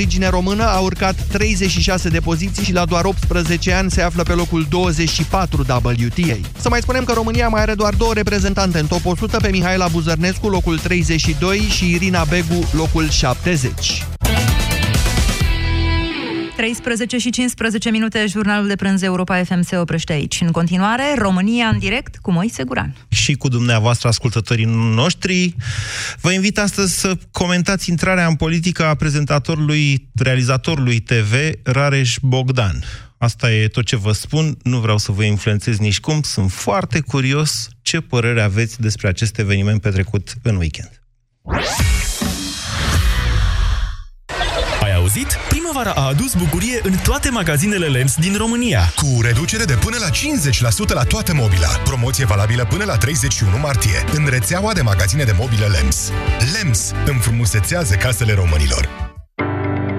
origine română a urcat 36 de poziții și la doar 18 ani se află pe locul 24 WTA. Să mai spunem că România mai are doar două reprezentante în top 100, pe Mihaela Buzărnescu, locul 32 și Irina Begu, locul 70. 13 și 15 minute, jurnalul de prânz Europa FM se oprește aici. În continuare, România în direct cu Moise Guran. Și cu dumneavoastră, ascultătorii noștri. Vă invit astăzi să comentați intrarea în politică a prezentatorului, realizatorului TV, Rareș Bogdan. Asta e tot ce vă spun, nu vreau să vă influențez nici cum, sunt foarte curios ce părere aveți despre acest eveniment petrecut în weekend auzit? Primăvara a adus bucurie în toate magazinele LEMS din România. Cu reducere de până la 50% la toată mobila. Promoție valabilă până la 31 martie. În rețeaua de magazine de mobile LEMS. LEMS înfrumusețează casele românilor.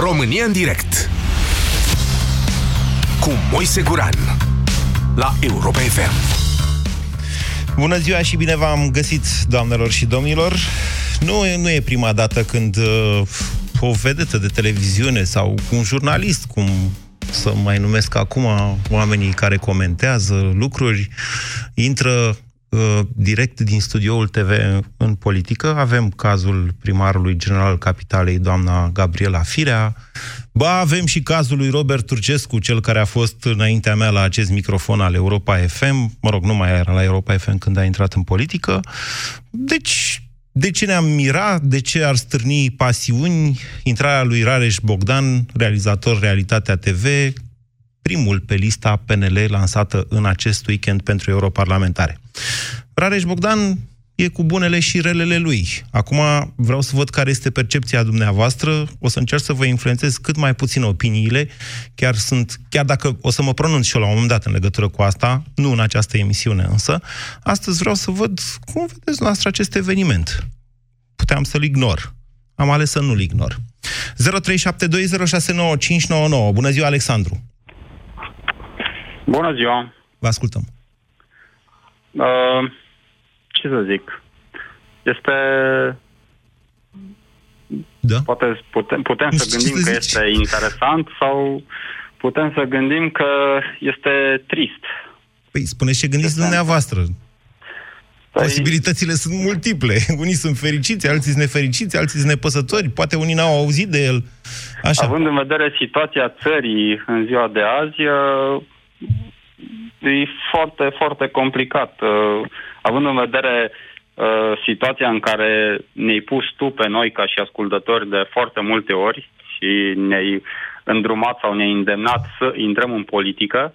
România în direct cu Moise Guran la Europa FM. Bună ziua și bine v-am găsit, doamnelor și domnilor. Nu, nu e prima dată când uh, o vedetă de televiziune sau un jurnalist, cum să mai numesc acum oamenii care comentează lucruri, intră Uh, direct din studioul TV în politică. Avem cazul primarului general Capitalei, doamna Gabriela Firea. Ba, avem și cazul lui Robert Turcescu, cel care a fost înaintea mea la acest microfon al Europa FM. Mă rog, nu mai era la Europa FM când a intrat în politică. Deci, de ce ne-am mira? De ce ar stârni pasiuni? Intrarea lui Rareș Bogdan, realizator Realitatea TV, primul pe lista PNL lansată în acest weekend pentru europarlamentare. Rareș Bogdan e cu bunele și relele lui. Acum vreau să văd care este percepția dumneavoastră, o să încerc să vă influențez cât mai puțin opiniile, chiar sunt, chiar dacă o să mă pronunț și eu la un moment dat în legătură cu asta, nu în această emisiune însă, astăzi vreau să văd cum vedeți noastră acest eveniment. Puteam să-l ignor. Am ales să nu-l ignor. 0372069599. Bună ziua, Alexandru! Bună ziua! Vă ascultăm. Uh, ce să zic? Este... Da? Poate putem, putem să gândim că este interesant sau putem să gândim că este trist. Păi spuneți ce gândiți este dumneavoastră. Păi... Posibilitățile sunt multiple. Unii sunt fericiți, alții sunt nefericiți, alții sunt nepăsători, poate unii n-au auzit de el. Așa. Având în vedere situația țării în ziua de azi, uh, e foarte, foarte complicat. Uh, având în vedere uh, situația în care ne-ai pus tu pe noi ca și ascultători de foarte multe ori și ne-ai îndrumat sau ne-ai îndemnat să intrăm în politică,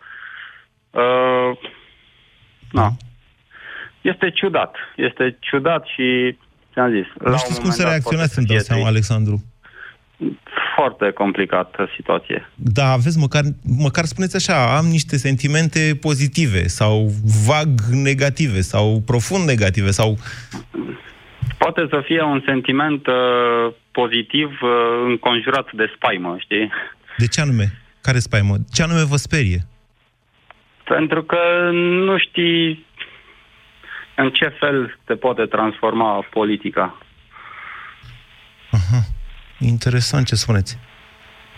uh, na. Este ciudat. Este ciudat și ți-am zis. Nu știți cum să reacționați, să-mi dau seama, Alexandru foarte complicată situație. Da, aveți, măcar, măcar spuneți așa, am niște sentimente pozitive sau vag negative sau profund negative sau... Poate să fie un sentiment uh, pozitiv uh, înconjurat de spaimă, știi? De ce anume? Care spaimă? Ce anume vă sperie? Pentru că nu știi în ce fel te poate transforma politica. Aha. Interesant ce spuneți.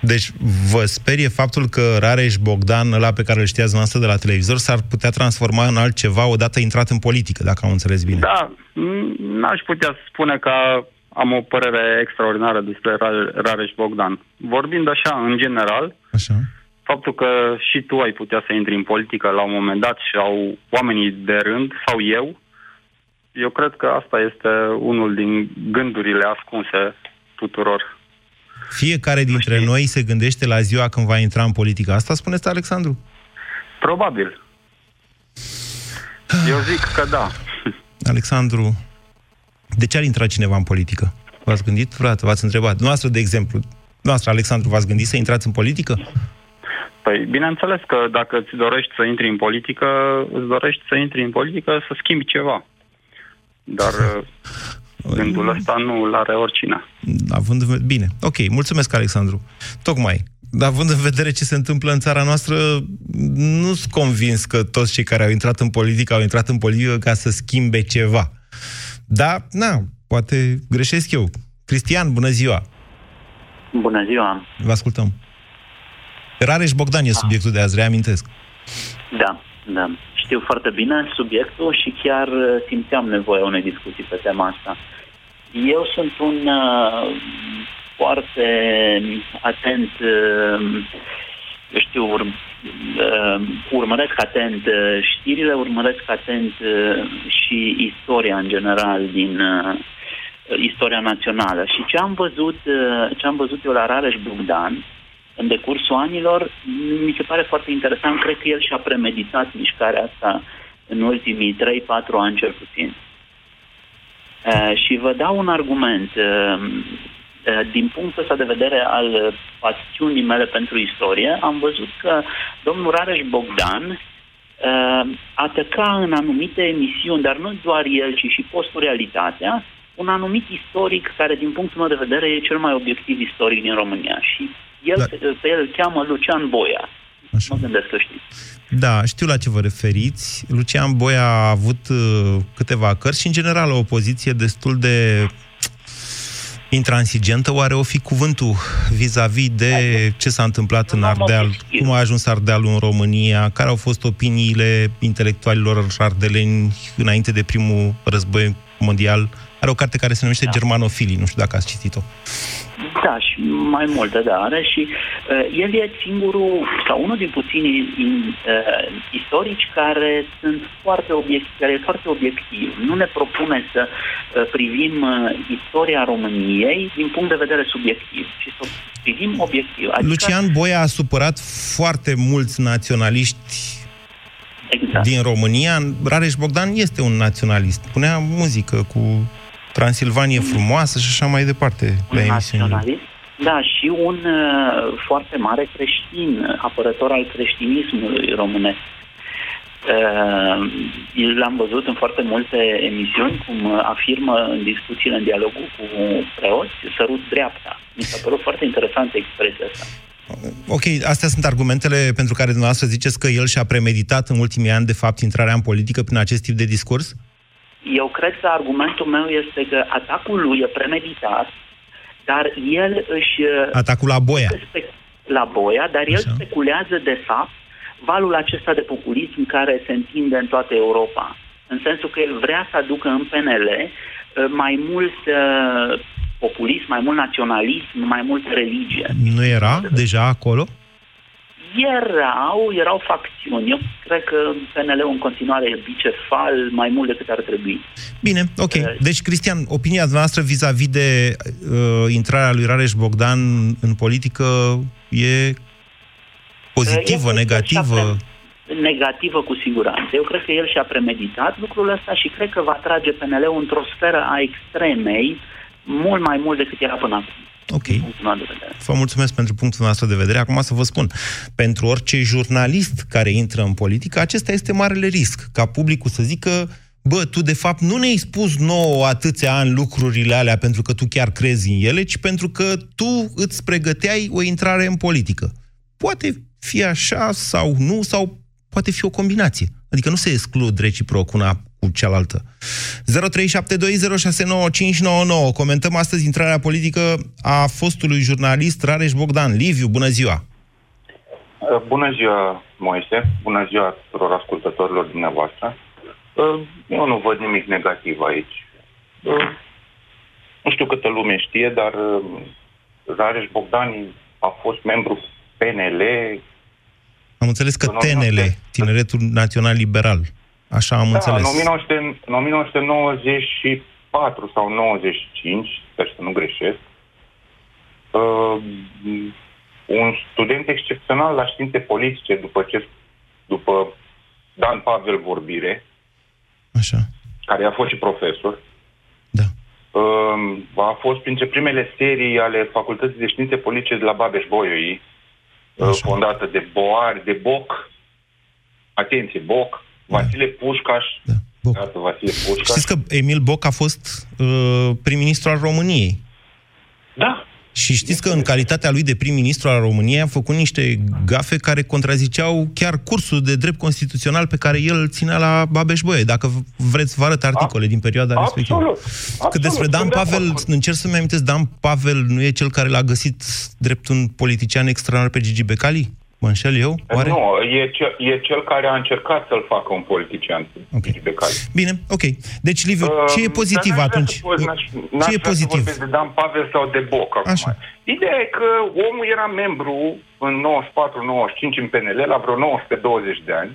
Deci vă sperie faptul că Rareș Bogdan, ăla pe care îl știați noastră de la televizor, s-ar putea transforma în altceva odată intrat în politică, dacă am înțeles bine. Da, n-aș putea spune că am o părere extraordinară despre Rareș Bogdan. Vorbind așa, în general, așa. faptul că și tu ai putea să intri în politică la un moment dat și au oamenii de rând, sau eu, eu cred că asta este unul din gândurile ascunse tuturor. Fiecare dintre Știi? noi se gândește la ziua când va intra în politică. Asta spuneți, Alexandru? Probabil. Eu zic că da. Alexandru, de ce ar intra cineva în politică? V-ați gândit vreodată? V-ați întrebat? Dumneavoastră, de exemplu, dumneavoastră, Alexandru, v-ați gândit să intrați în politică? Păi, bineînțeles că dacă îți dorești să intri în politică, îți dorești să intri în politică să schimbi ceva. Dar gândul ăsta nu-l are oricine. Având în... Bine, ok, mulțumesc, Alexandru. Tocmai, dar având în vedere ce se întâmplă în țara noastră, nu sunt convins că toți cei care au intrat în politică au intrat în politică ca să schimbe ceva. Da, na, poate greșesc eu. Cristian, bună ziua! Bună ziua! Vă ascultăm. Rareș Bogdan e subiectul de azi, reamintesc. Da, da. Știu foarte bine subiectul și chiar uh, simțeam nevoia unei discuții pe tema asta. Eu sunt un uh, foarte atent, uh, eu știu, ur, uh, urmăresc atent uh, știrile, urmăresc atent uh, și istoria în general din uh, istoria națională. Și ce am văzut, uh, ce am văzut eu la Rareș Bogdan, în decursul anilor, mi se pare foarte interesant. Cred că el și-a premeditat mișcarea asta în ultimii 3-4 ani cel puțin. Uh, și vă dau un argument. Uh, uh, din punctul ăsta de vedere al pasiunii mele pentru istorie, am văzut că domnul Rareș Bogdan uh, ataca în anumite emisiuni, dar nu doar el, ci și postul Realitatea, un anumit istoric care, din punctul meu de vedere, e cel mai obiectiv istoric din România. Și el, Da. da. pe el îl cheamă Lucian Boia. Așa. Mă gândesc că știți. Da, știu la ce vă referiți. Lucian Boia a avut uh, câteva cărți și, în general, o poziție destul de intransigentă. Oare o fi cuvântul vis-a-vis de ce s-a întâmplat în Nu am Ardeal, obiectiv. cum a ajuns Ardealul în România, care au fost opiniile intelectualilor ardeleni înainte de primul război mondial. Are o carte care se numește da. Germanofilii, nu știu dacă ați citit-o. Da, și mai multe, da, are și uh, el e singurul, sau unul din puținii in, uh, istorici care sunt foarte obiectiv, care e foarte obiectiv. Nu ne propune să uh, privim uh, istoria României din punct de vedere subiectiv, ci să o privim obiectiv. Adică, Lucian Boia a supărat foarte mulți naționaliști exact. din România. Rareș Bogdan este un naționalist. Punea muzică cu Transilvanie frumoasă și așa mai departe la un emisiune. naționalist, da, și un uh, foarte mare creștin, apărător al creștinismului românesc. Uh, l-am văzut în foarte multe emisiuni, cum uh, afirmă în discuțiile, în dialogul cu preoți, sărut dreapta. Mi s-a părut foarte interesantă expresia asta. Ok, astea sunt argumentele pentru care dumneavoastră ziceți că el și-a premeditat în ultimii ani, de fapt, intrarea în politică prin acest tip de discurs? Eu cred că argumentul meu este că atacul lui e premeditat, dar el își uh, Atacul la Boia. spec- la Boia, dar el Așa. speculează de fapt valul acesta de populism care se întinde în toată Europa. În sensul că el vrea să aducă în PNL uh, mai mult uh, populism, mai mult naționalism, mai mult religie. Nu era deja acolo? Erau, erau facțiuni. Eu cred că PNL-ul în continuare e bicefal mai mult decât ar trebui. Bine, ok. Eh. Deci, Cristian, opinia noastră vis-a-vis de uh, intrarea lui Rareș Bogdan în politică e pozitivă, Eu cred că negativă? și-a pre- Negativă cu siguranță. Eu cred că el și-a premeditat lucrul ăsta și cred că va trage PNL-ul într-o sferă a extremei mult mai mult decât era până acum. Ok. din punctul meu de vedere. Vă mulțumesc pentru punctul nostru de vedere. Acum să vă spun, pentru orice jurnalist care intră în politică, acesta este marele risc, ca publicul să zică bă, tu de fapt nu ne-ai spus nouă atâția ani lucrurile alea pentru că tu chiar crezi în ele, ci pentru că tu îți pregăteai o intrare în politică. Poate fi așa sau nu, sau poate fi o combinație. Adică nu se exclud reciproc una cu cealaltă. 0372069599. Comentăm astăzi intrarea politică a fostului jurnalist Rareș Bogdan. Liviu, bună ziua! Uh, Bună ziua, Moise. Bună ziua tuturor ascultătorilor dumneavoastră. Uh, Eu nu văd nimic negativ aici. Uh, Nu știu câtă lume știe, dar uh, Rareș Bogdan a fost membru PNL. Am înțeles că În TNL, 1900. Tineretul Național Liberal. Așa am Da, în înțeles. 1900 în 1994 sau 95, sper să nu greșesc, uh, un student excepțional la științe politice după ce după Dan Pavel Vorbire, Așa. care a fost și profesor, Da. Uh, a fost printre primele serii ale Facultății de Științe Politice de la Babeș-Bolyai, uh, fondată de Boari, de Boc, atenție, Boc, Vasile Pușcaș, Da, Boc. Iată, Vasile Pușcaș. Știți că Emil Boc a fost uh, prim-ministru al României. Da, Și știți că în calitatea lui de prim-ministru al României a făcut niște gafe care contraziceau chiar cursul de drept constituțional pe care el îl ținea la babeș -Bolyai. Dacă v- vreți, vă arăt articole din perioada respectivă. absolut. Că absolut, despre Dan sunt de Pavel, acord. încerc să-mi amintesc, Dan Pavel nu e cel care l-a găsit drept un politician extraordinar pe Gigi Becali? Mă înșel eu? Oare? Nu, e, ce, e cel care a încercat să-l facă un politician, Ok. Gigi Becali. Bine, ok. Deci, Liviu, ce e Uh, pozitiv dar n-aș vrea atunci? să po- n-aș- n-aș Ce e vrea să pozitiv? vorbesc de Dan Pavel sau de Boc acum. Așa. Ideea e că omul era membru în 94-95 în PNL, la vreo 19-20 de ani.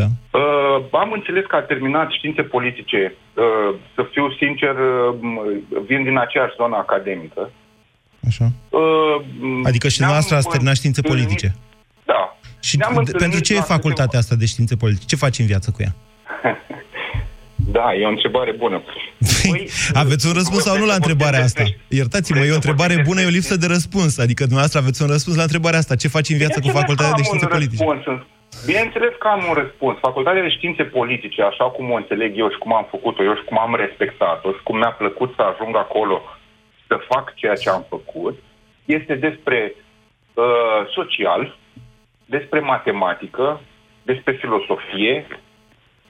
Da. Uh, am înțeles că a terminat științe politice. Uh, să fiu sincer, uh, vin din aceeași zonă academică. Așa. Uh, Adică și ne-am dumneavoastră ați terminat științe întâlnit- politice. Da. Și Ne-am de- întâlnit pentru ce e la facultatea asta de științe politice? Ce faci în viață cu ea? Da, e o întrebare bună. Păi, Aveți un răspuns sau nu la întrebarea asta? Iertați-mă, e o întrebare bună, e o lipsă de răspuns. Adică dumneavoastră aveți un răspuns la întrebarea asta. Ce faci în viață cu Bineînțeles facultatea că de am științe un politice? Răspuns. Bineînțeles că am un răspuns. Facultatea de științe politice, așa cum o înțeleg eu și cum am făcut-o eu și cum am respectat-o și cum mi-a plăcut să ajung acolo să fac ceea ce am făcut, este despre uh, social, despre matematică, despre filosofie,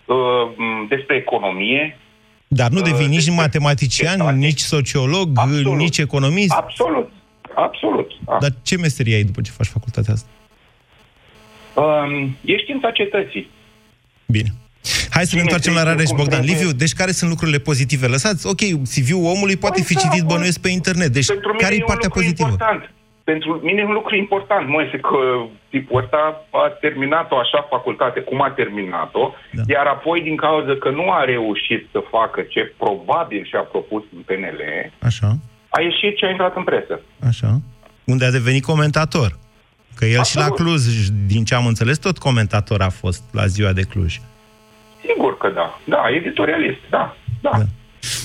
uh, m, despre economie, Dar nu Uh, devii nici despre matematician, societate. nici sociolog, Absolut. nici economist. absolut, absolut. Da. Dar ce meserie ai după ce faci facultatea asta? Um, e știința cetății. Bine. Hai să ne Cine întoarcem la trebuie, Rareș cum Bogdan. trebuie? Liviu, deci care sunt lucrurile pozitive? Lăsați, ok, CV-ul omului poate Păi fi da, citit bă. bănuiesc pe internet. Deci Pentru mine care e e un partea lucru pozitivă? important. Pentru mine e un lucru important, Moise, că tipul ăsta a terminat-o așa facultate cum a terminat-o, Da. da. iar apoi din cauza că nu a reușit să facă ce probabil și-a propus în PNL, Așa, a ieșit și a intrat în presă. așa. Unde a devenit comentator. Că el și la Absolut. Cluj, din ce am înțeles, tot comentator a fost la ziua de Cluj. Sigur că da. Da, editorialist, da. Da. Da.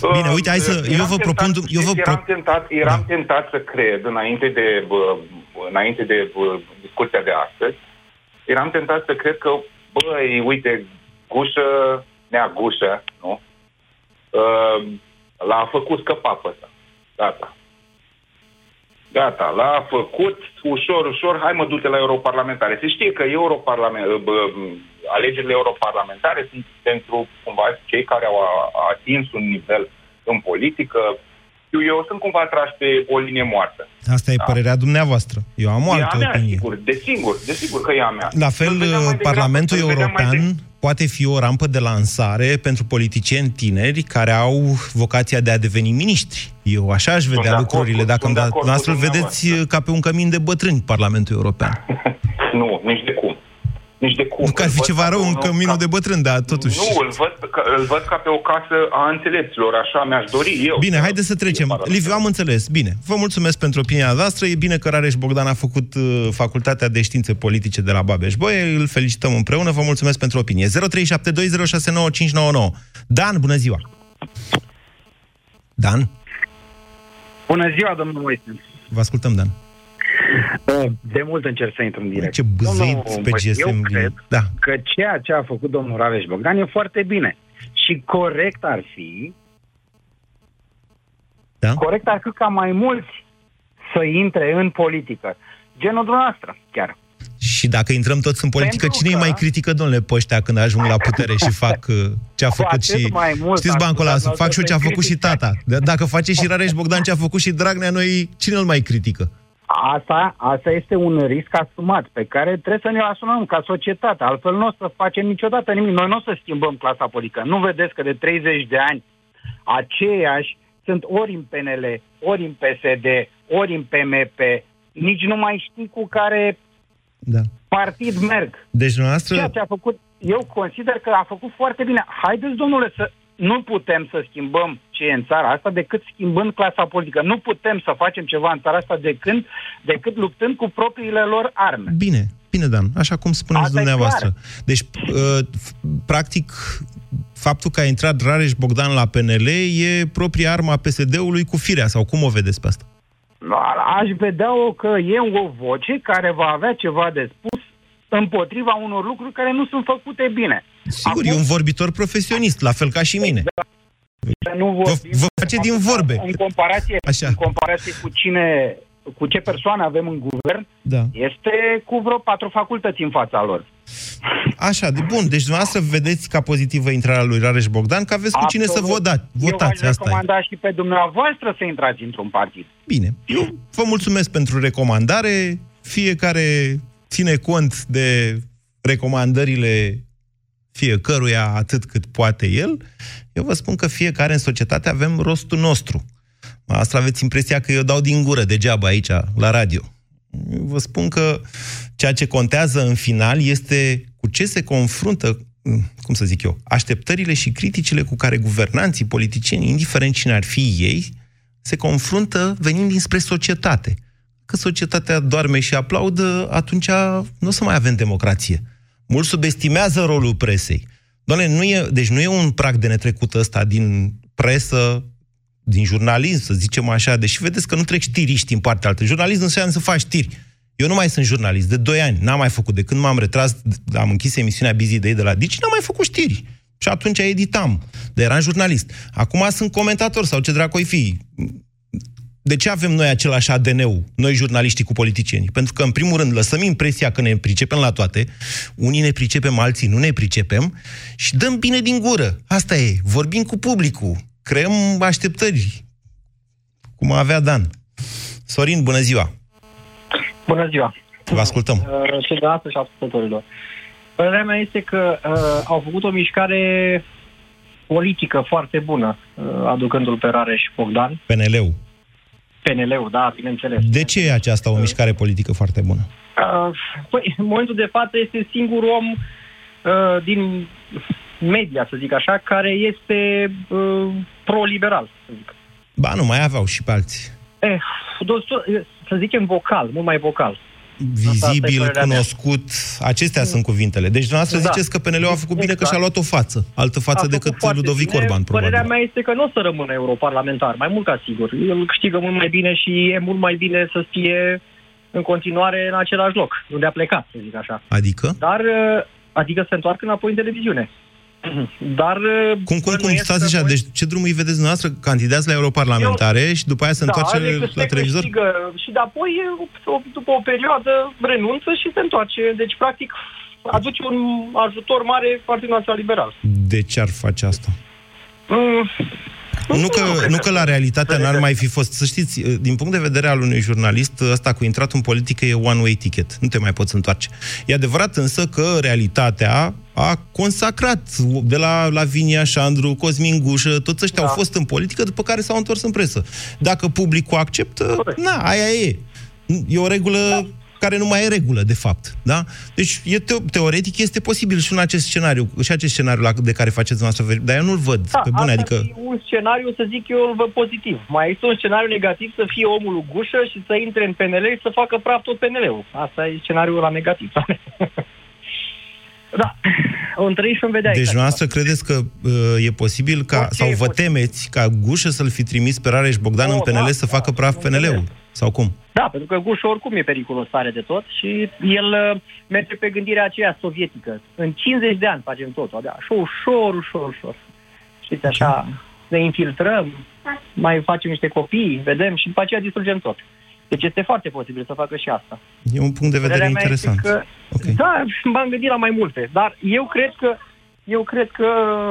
Bine, Uh, uite, hai să- eram eu vă propun- tentat- eu vă eram, pro- tentat, eram Da. tentat să cred, înainte de, bă, înainte de bă, discuția de astăzi, eram tentat să cred că, băi, uite, gușă, nea gușă, nu? Uh, l-a făcut scăpa pe ăsta. Gata. Gata, l-a făcut ușor, ușor, hai mă du-te la europarlamentare. Se știe că europarlament, bă, alegerile europarlamentare sunt pentru cumva cei care au a- atins un nivel în politică. Eu, eu sunt cumva trași pe o linie moartă. Asta e părerea dumneavoastră. Eu am o E altă a mea, opinie. sigur, desigur, desigur că e a mea. La fel, Îl vedeam mai degrabă- Parlamentul îl vedeam mai European de- poate fi o rampă de lansare pentru politicieni tineri care au vocația de a deveni miniștri. Eu așa aș vedea de acord lucrurile, cu- dacă sunt de îmi acord cu noastră îl vedeți dumneavoastră. ca pe un cămin de bătrâni Parlamentul European. Nu, nici de cum. Nici de cum. Nu că ar Îl fi văd ceva ca rău pe în un- căminul ca- de bătrân, dar totuși... Nu, îl văd, ca, îl văd ca pe o casă a înțelepților, așa mi-aș dori eu. Bine, haideți să trecem. Liviu, am înțeles. Bine. Vă mulțumesc pentru opinia noastră. E bine că Rareș Bogdan a făcut uh, facultatea de științe politice de la babeș Bolyai. Îl felicităm împreună. Vă mulțumesc pentru opinie. 0372069599. Dan, bună ziua! Dan? Bună ziua, domnul Moise. Vă ascultăm, Dan. De mult încerc să intru în direct. Ce băzăit Domnul pe Moise, GSM. Eu vine. cred Da. că ceea ce a făcut domnul Rareș Bogdan e foarte bine. Și corect ar fi Da? corect ar fi ca mai mulți să intre în politică. Genul dumneavoastră, chiar. Și dacă intrăm toți în politică, Pentru cine îi că- mai critică, domnule, pe ăștia când ajung la putere și fac uh, ce a Cu făcut atât și... mai mult Știți ar bancul ăla, putea fac și eu ce a să făcut și critique. tata. D- Dacă face și Rareș Bogdan ce a făcut și Dragnea, noi cine îl mai critică? Asta, asta este un risc asumat pe care trebuie să ne-l asumăm ca societate. Altfel nu o să facem niciodată nimic. Noi nu o să schimbăm clasa politică. Nu vedeți că de 30 de ani aceiași sunt ori în PNL, ori în PSD, ori în PMP. Nici nu mai știi cu care Da. partid merg. Deci, noastră, Ceea ce a făcut, eu consider că a făcut foarte bine. Haideți, domnule, să nu putem să schimbăm ce e în țara asta decât schimbând clasa politică. Nu putem să facem ceva în țara asta decât, decât luptând cu propriile lor arme. Bine, Bine, Dan, așa cum spuneți Asta e dumneavoastră. Deci, uh, f- practic, faptul că a intrat Rareș Bogdan la PNL e propria arma PSD-ului cu firea, sau cum o vedeți pe asta? Aș vedea-o că e o voce care va avea ceva de spus împotriva unor lucruri care nu sunt făcute bine. Sigur, e un vorbitor profesionist, la fel ca și mine. Nu vorbim, vă face din vorbe. În comparație, Așa. în comparație cu cine, cu ce persoană avem în guvern, Da. este cu vreo patru facultăți în fața lor. Așa, de bun. Deci dumneavoastră vedeți ca pozitivă intrarea lui Rareș Bogdan, că aveți cu cine să Absolut. votați. Votați, Eu v-aș asta e. recomanda și pe dumneavoastră să intrați într-un partid. Bine. Eu vă mulțumesc pentru recomandare. Fiecare ține cont de recomandările fiecăruia atât cât poate el. Eu vă spun că fiecare în societate avem rostul nostru. Asta aveți impresia că eu dau din gură degeaba aici, la radio. Eu vă spun că ceea ce contează în final este cu ce se confruntă, cum să zic eu, așteptările și criticile cu care guvernanții, politicieni, indiferent cine ar fi ei, se confruntă venind dinspre societate. Că societatea doarme și aplaudă, atunci nu o să mai avem democrație. Mulți subestimează rolul presei. Doamne, nu e, deci nu e un prag de netrecut ăsta din presă, din jurnalism, să zicem așa, deși vedeți că nu trec știriști în partea altă. Jurnalism înseamnă să faci știri. Eu nu mai sunt jurnalist, de 2 ani, n-am mai făcut, de când m-am retras, am închis emisiunea Busy Day de la Dici, n-am mai făcut știri. Și atunci editam, dar eram jurnalist. Acum sunt comentator sau ce dracu fi. De ce avem noi același ADN-ul, noi jurnaliștii cu politicieni? Pentru că, în primul rând, lăsăm impresia că ne pricepem la toate, unii ne pricepem, alții nu ne pricepem și dăm bine din gură. Asta e, vorbim cu publicul, creăm așteptări, cum avea Dan. Sorin, bună ziua! Bună ziua! Vă ascultăm. Uh, și de astăzi și ascultătorilor. Părerea mea este că uh, au făcut o mișcare politică foarte bună, uh, aducându-l pe Rareș Bogdan. PNL-ul. PNL-ul, da, bineînțeles. De ce e aceasta o mișcare politică foarte bună? Uh, păi, în momentul de față este singurul om uh, din media, să zic așa, care este uh, pro-liberal, să zic. Ba, nu, mai aveau și pe alții. Eh, destul- să zicem vocal, mult mai vocal. Asta e Vizibil, părerea mea. cunoscut, acestea sunt cuvintele. Deci dumneavoastră Da. ziceți că PNL-ul a făcut bine că Exact. și-a luat o față, altă față A făcut decât foarte Ludovic bine. Orban, probabil. Părerea mea este că nu o să rămână europarlamentar, mai mult ca sigur. El câștigă mult mai bine și e mult mai bine să fie în continuare în același loc, unde a plecat, să zic așa. Adică? Dar, uh, adică să se întoarcă înapoi în televiziune. Dar... uh, Cum, cum, cum? bănuiesc Stați că așa, deci ce drum îi vedeți dumneavoastră? Candidați la europarlamentare și după aia se întoarce da, adică la se televizor? Câștigă, și de apoi, o- după o perioadă, renunță și se întoarce. Deci, practic, aduce un ajutor mare Partidul Național Liberal. De ce ar face asta? Mm, Nu că, nu că la realitatea n-ar mai fi fost. Să știți, din punct de vedere al unui jurnalist, ăsta cu intrat în politică e one-way ticket. Nu te mai poți întoarce. E adevărat însă că realitatea a consacrat de la Lavinia Șandru, Cosmin Gușă, toți ăștia da. au fost în politică, după care s-au întors în presă. Dacă publicul acceptă, na, aia e. E o regulă da. Care nu mai e regulă, de fapt. Da? Deci, e te- teoretic, este posibil și în acest scenariu, și acest scenariu la, de care faceți dumneavoastră, dar eu nu-l văd Da, pe bune, asta adică... e un scenariu, să zic eu, îl văd pozitiv. Mai este un scenariu negativ să fie omul lui Gușă și să intre în PNL și să facă praf tot PNL-ul. Asta e scenariul la negativ. da, o întâlni și o vedea Deci exact. dumneavoastră credeți că uh, e posibil ca, Orice sau e vă posibil. temeți ca Gușă să-l fi trimis pe Rareș Bogdan Oh, în PNL da, să facă praf PNL-ul? Sau cum? Da, pentru că Gușă oricum e periculos tare de tot și el uh, merge pe gândirea aceea sovietică. În 50 de ani facem totul, abia. Așa ușor, ușor, ușor. Știți, așa, ne infiltrăm, mai facem niște copii, vedem și după aceea distrugem tot. Deci este foarte posibil să facă și asta. E un punct de vedere Părerea mea interesant. Este că, okay. Da, m-am gândit la mai multe, dar eu cred că eu cred că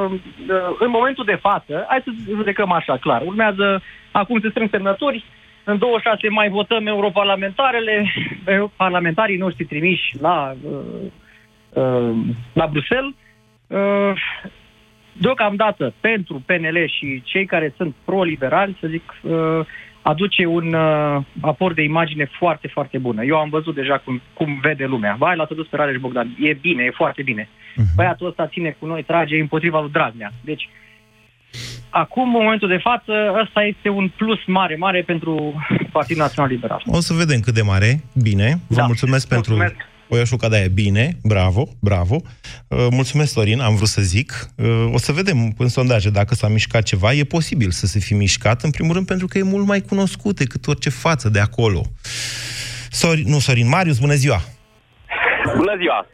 uh, în momentul de față, hai să judecăm așa, clar, urmează, acum se strâng semnături, în 26 mai votăm europarlamentarele, eh, parlamentarii noștri trimiși la, uh, uh, la Bruxelles. Uh, deocamdată, pentru PNL și cei care sunt pro-liberali, să zic, uh, aduce un uh, aport de imagine foarte, foarte bună. Eu am văzut deja cum, cum vede lumea. Vai, l-a dus pe Rareș Bogdan. E bine, e foarte bine. Uh-huh. Băiatul ăsta ține cu noi, trage împotriva lui Dragnea. Deci, acum, în momentul de față, ăsta este un plus mare, mare pentru Partidul Național Liberal. O să vedem cât de mare. Bine, vă Da. mulțumesc pentru Mulțumesc. Oiașuca de aia, bine, bravo, bravo. Uh, mulțumesc, Sorin, am vrut să zic. Uh, o să vedem în sondaje dacă s-a mișcat ceva. E posibil să se fi mișcat, în primul rând pentru că e mult mai cunoscut decât orice față de acolo. Sorin, nu, Sorin, Marius, bună ziua! Bună ziua!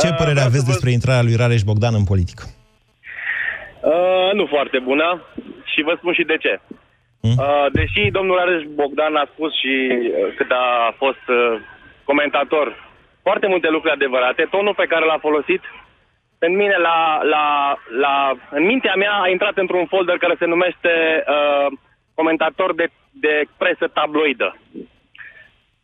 Ce părere vreau aveți să vă- despre intrarea lui Rareș Bogdan în politică? Uh, nu foarte bună și vă spun și de ce. Hmm? Uh, deși domnul Areș Bogdan a spus și uh, cât a fost uh, comentator foarte multe lucruri adevărate, tonul pe care l-a folosit în mine, la, la, la, în mintea mea a intrat într-un folder care se numește uh, comentator de, de presă tabloidă.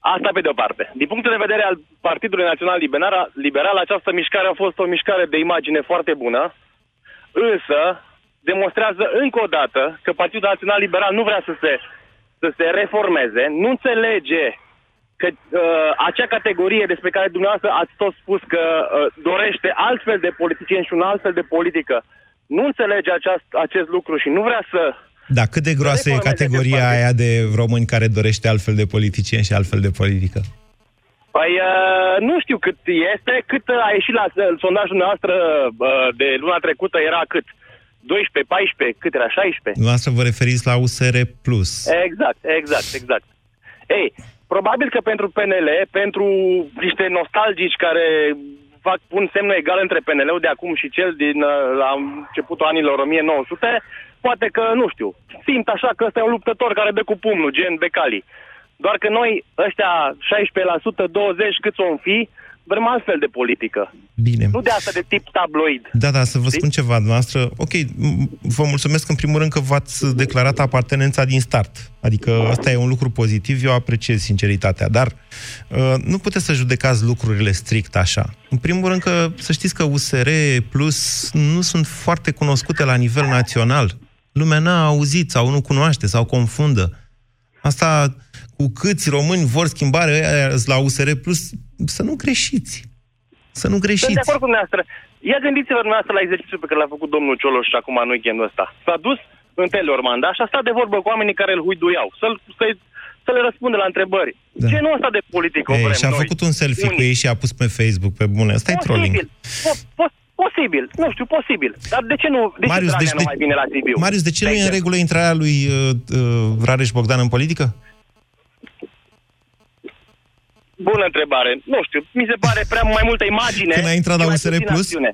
Asta pe de o parte. Din punctul de vedere al Partidului Național Liberal, Liberal, această mișcare a fost o mișcare de imagine foarte bună, însă demonstrează încă o dată că Partidul Național Liberal nu vrea să se, să se reformeze, nu înțelege că uh, acea categorie despre care dumneavoastră ați tot spus că uh, dorește altfel de politicieni și un altfel de politică, nu înțelege aceast, acest lucru și nu vrea să Da, cât de groasă e Reformeze categoria departe. aia de români care dorește altfel de politicieni și altfel de politică? Păi uh, nu știu cât este, cât uh, a ieșit la uh, sondajul noastră uh, de luna trecută era cât? 12, 14, cât era? 16? Dumneavoastră vă referiți la USR Plus. Exact, exact, exact. Ei, probabil că pentru PNL, pentru niște nostalgici care fac, pun semnul egal între PNL-ul de acum și cel din uh, la începutul anilor 1900, poate că, nu știu, simt așa că ăsta e un luptător care dă cu pumnul, gen Becali. Doar că noi, ăștia 16%, 20% cât o fi, vrem altfel de politică. Bine. Nu de asta de tip tabloid. Da, da, să vă spun ceva, dumneavoastră. Ok, m- vă mulțumesc în primul rând că v-ați declarat apartenența din start. Adică asta e un lucru pozitiv, eu apreciez sinceritatea, dar uh, nu puteți să judecați lucrurile strict așa. În primul rând că să știți că USR Plus nu sunt foarte cunoscute la nivel național. Lumea n-a auzit sau nu cunoaște sau confundă. Asta cu câți români vor schimbare ăia la USR Plus, să nu greșiți. Să nu Sunt greșiți. de acord cu dumneavoastră. Ia gândiți-vă dumneavoastră la exercițiul pe care l-a făcut domnul Cioloș și acum în weekendul ăsta. S-a dus în Telorman, da? Și a stat de vorbă cu oamenii care îl huiduiau. Să-l, să, să le răspundă la întrebări. Da. Genul ăsta de politică o Ei, vrem și a noi. făcut un selfie Unii. cu ei și a pus pe Facebook, pe bune. Asta e trolling. Posibil. Po- po- posibil. Nu știu, posibil. Dar de ce nu, de Marius, ce deci Dragnea de- nu mai vine la Sibiu? Marius, de ce nu e în exemplu? regulă intrarea lui uh, uh, Rareș Bogdan în politică? Bună întrebare. Nu știu, mi se pare prea mai multă imagine. Când a intrat și la mai USR puțină Plus? acțiune.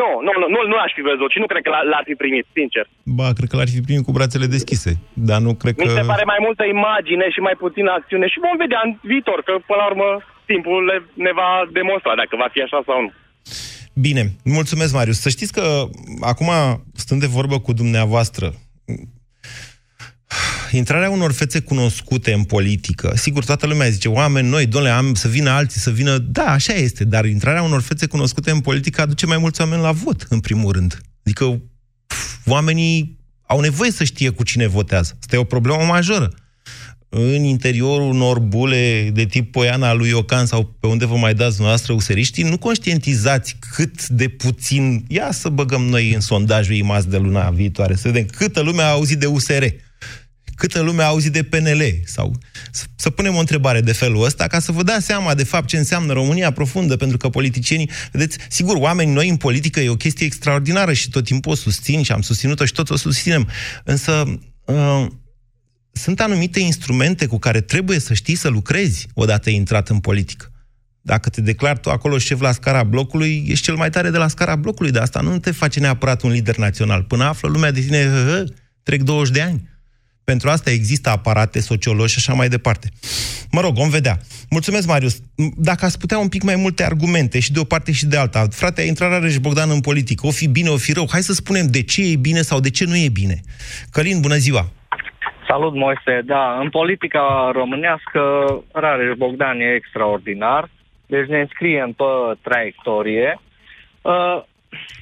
Nu, nu, nu, nu, nu aș fi văzut și nu cred că l- l-ar fi primit, sincer. Ba, cred că l-ar fi primit cu brațele deschise, dar nu cred Mi că... se pare mai multă imagine și mai puțină acțiune și vom vedea în viitor, că până la urmă timpul le, ne va demonstra dacă va fi așa sau nu. Bine, mulțumesc, Marius. Să știți că acum, stând de vorbă cu dumneavoastră, intrarea unor fețe cunoscute în politică, sigur, toată lumea zice, oameni noi, domnule, am să vină alții, să vină... Da, așa este, dar intrarea unor fețe cunoscute în politică aduce mai mulți oameni la vot, în primul rând. Adică pf, oamenii au nevoie să știe cu cine votează. Asta e o problemă majoră. În interiorul unor bule de tip Poiana lui Iocan sau pe unde vă mai dați dumneavoastră useriștii, nu conștientizați cât de puțin... Ia să băgăm noi în sondajul IMAS de luna viitoare, să vedem câtă lume a auzit de USR câtă lume a auzit de PNL sau să, să punem o întrebare de felul ăsta ca să vă dați seama de fapt ce înseamnă România profundă, pentru că politicienii, vedeți, sigur, oamenii noi în politică e o chestie extraordinară și tot timpul o susțin și am susținut-o și tot o susținem, însă uh, sunt anumite instrumente cu care trebuie să știi să lucrezi odată intrat în politică. Dacă te declari tu acolo șef la scara blocului, ești cel mai tare de la scara blocului, dar asta nu te face neapărat un lider național. Până află lumea de tine, hă, hă, trec 20 de ani. Pentru asta există aparate sociologi și așa mai departe. Mă rog, vom vedea. Mulțumesc, Marius. Dacă ați putea un pic mai multe argumente și de o parte și de alta. Frate, a intrat Rareș Bogdan în politică. O fi bine, o fi rău. Hai să spunem de ce e bine sau de ce nu e bine. Călin, bună ziua! Salut, Moise. Da, în politica românească, Rareș Bogdan e extraordinar. Deci ne înscriem pe traiectorie. Uh,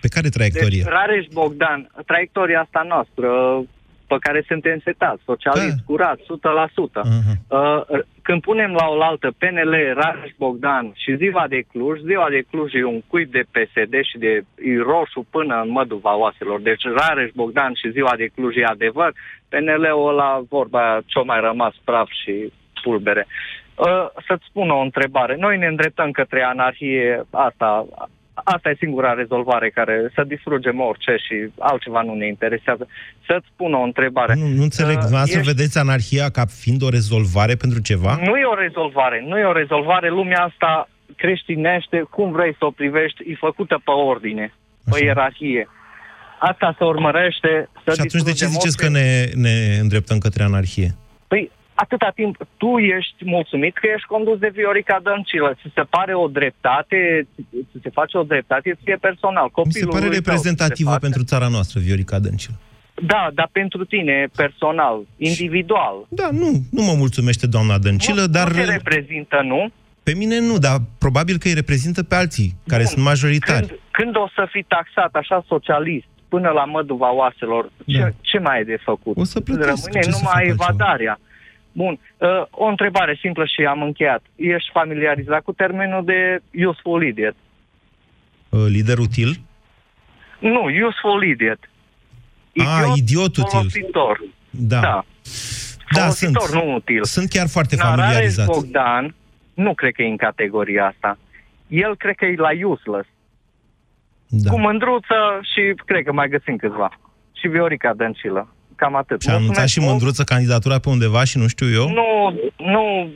Pe care traiectorie? Deci, Rareș Bogdan, traiectoria asta noastră, pe care suntem setați, socialist, curat, 100%. Uh-huh. Uh, când punem la oaltă PNL, Rareș Bogdan și Ziua de Cluj, Ziua de Cluj e un cuib de PSD și de e roșu până în măduva oaselor. Deci Rareș Bogdan și Ziua de Cluj e adevăr. PNL-ul ăla, vorba aia, ce-o mai rămas praf și fulbere. Uh, să-ți spun o întrebare. Noi ne îndreptăm către anarhie, asta, asta e singura rezolvare care să distrugem orice și altceva nu ne interesează. Să-ți spun o întrebare. Nu, nu înțeleg. Uh, ești... vedeți anarhia ca fiind o rezolvare pentru ceva? Nu e o rezolvare. Nu e o rezolvare. Lumea asta creștinește, cum vrei să o privești, e făcută pe ordine, Așa. pe ierarhie. Asta se urmărește să Și atunci de ce ziceți că ne, ne îndreptăm către anarhie? Păi, atâta timp, tu ești mulțumit că ești condus de Viorica Dăncilă. Ți se pare o dreptate, ți se face o dreptate ție personal. Copilul Mi se pare reprezentativă se pentru țara noastră, Viorica Dăncilă. Da, dar pentru tine, personal, individual. Da, nu, nu mă mulțumește doamna Dăncilă, nu, dar... Nu te reprezintă, nu? Pe mine nu, dar probabil că îi reprezintă pe alții, care Bun. sunt majoritari. Când, când o să fii taxat așa socialist, până la măduva oaselor, da. ce, ce mai e de făcut? O să plătesc. Rămâne numai evadarea. Bun. Uh, o întrebare simplă și am încheiat. Ești familiarizat cu termenul de useful idiot? Uh, lider util? Nu, useful idiot. Idiot, ah, idiot util. Folositor. Da. Da, da sunt, nu util. Sunt chiar foarte familiarizat. Bogdan nu cred că e în categoria asta. El cred că e la useless. Da. Cu mândruță și cred că mai găsim câțiva. Și Viorica Dăncilă. Cam atât. Și a anunțat și mândruță candidatura pe undeva și nu știu eu? Nu, nu.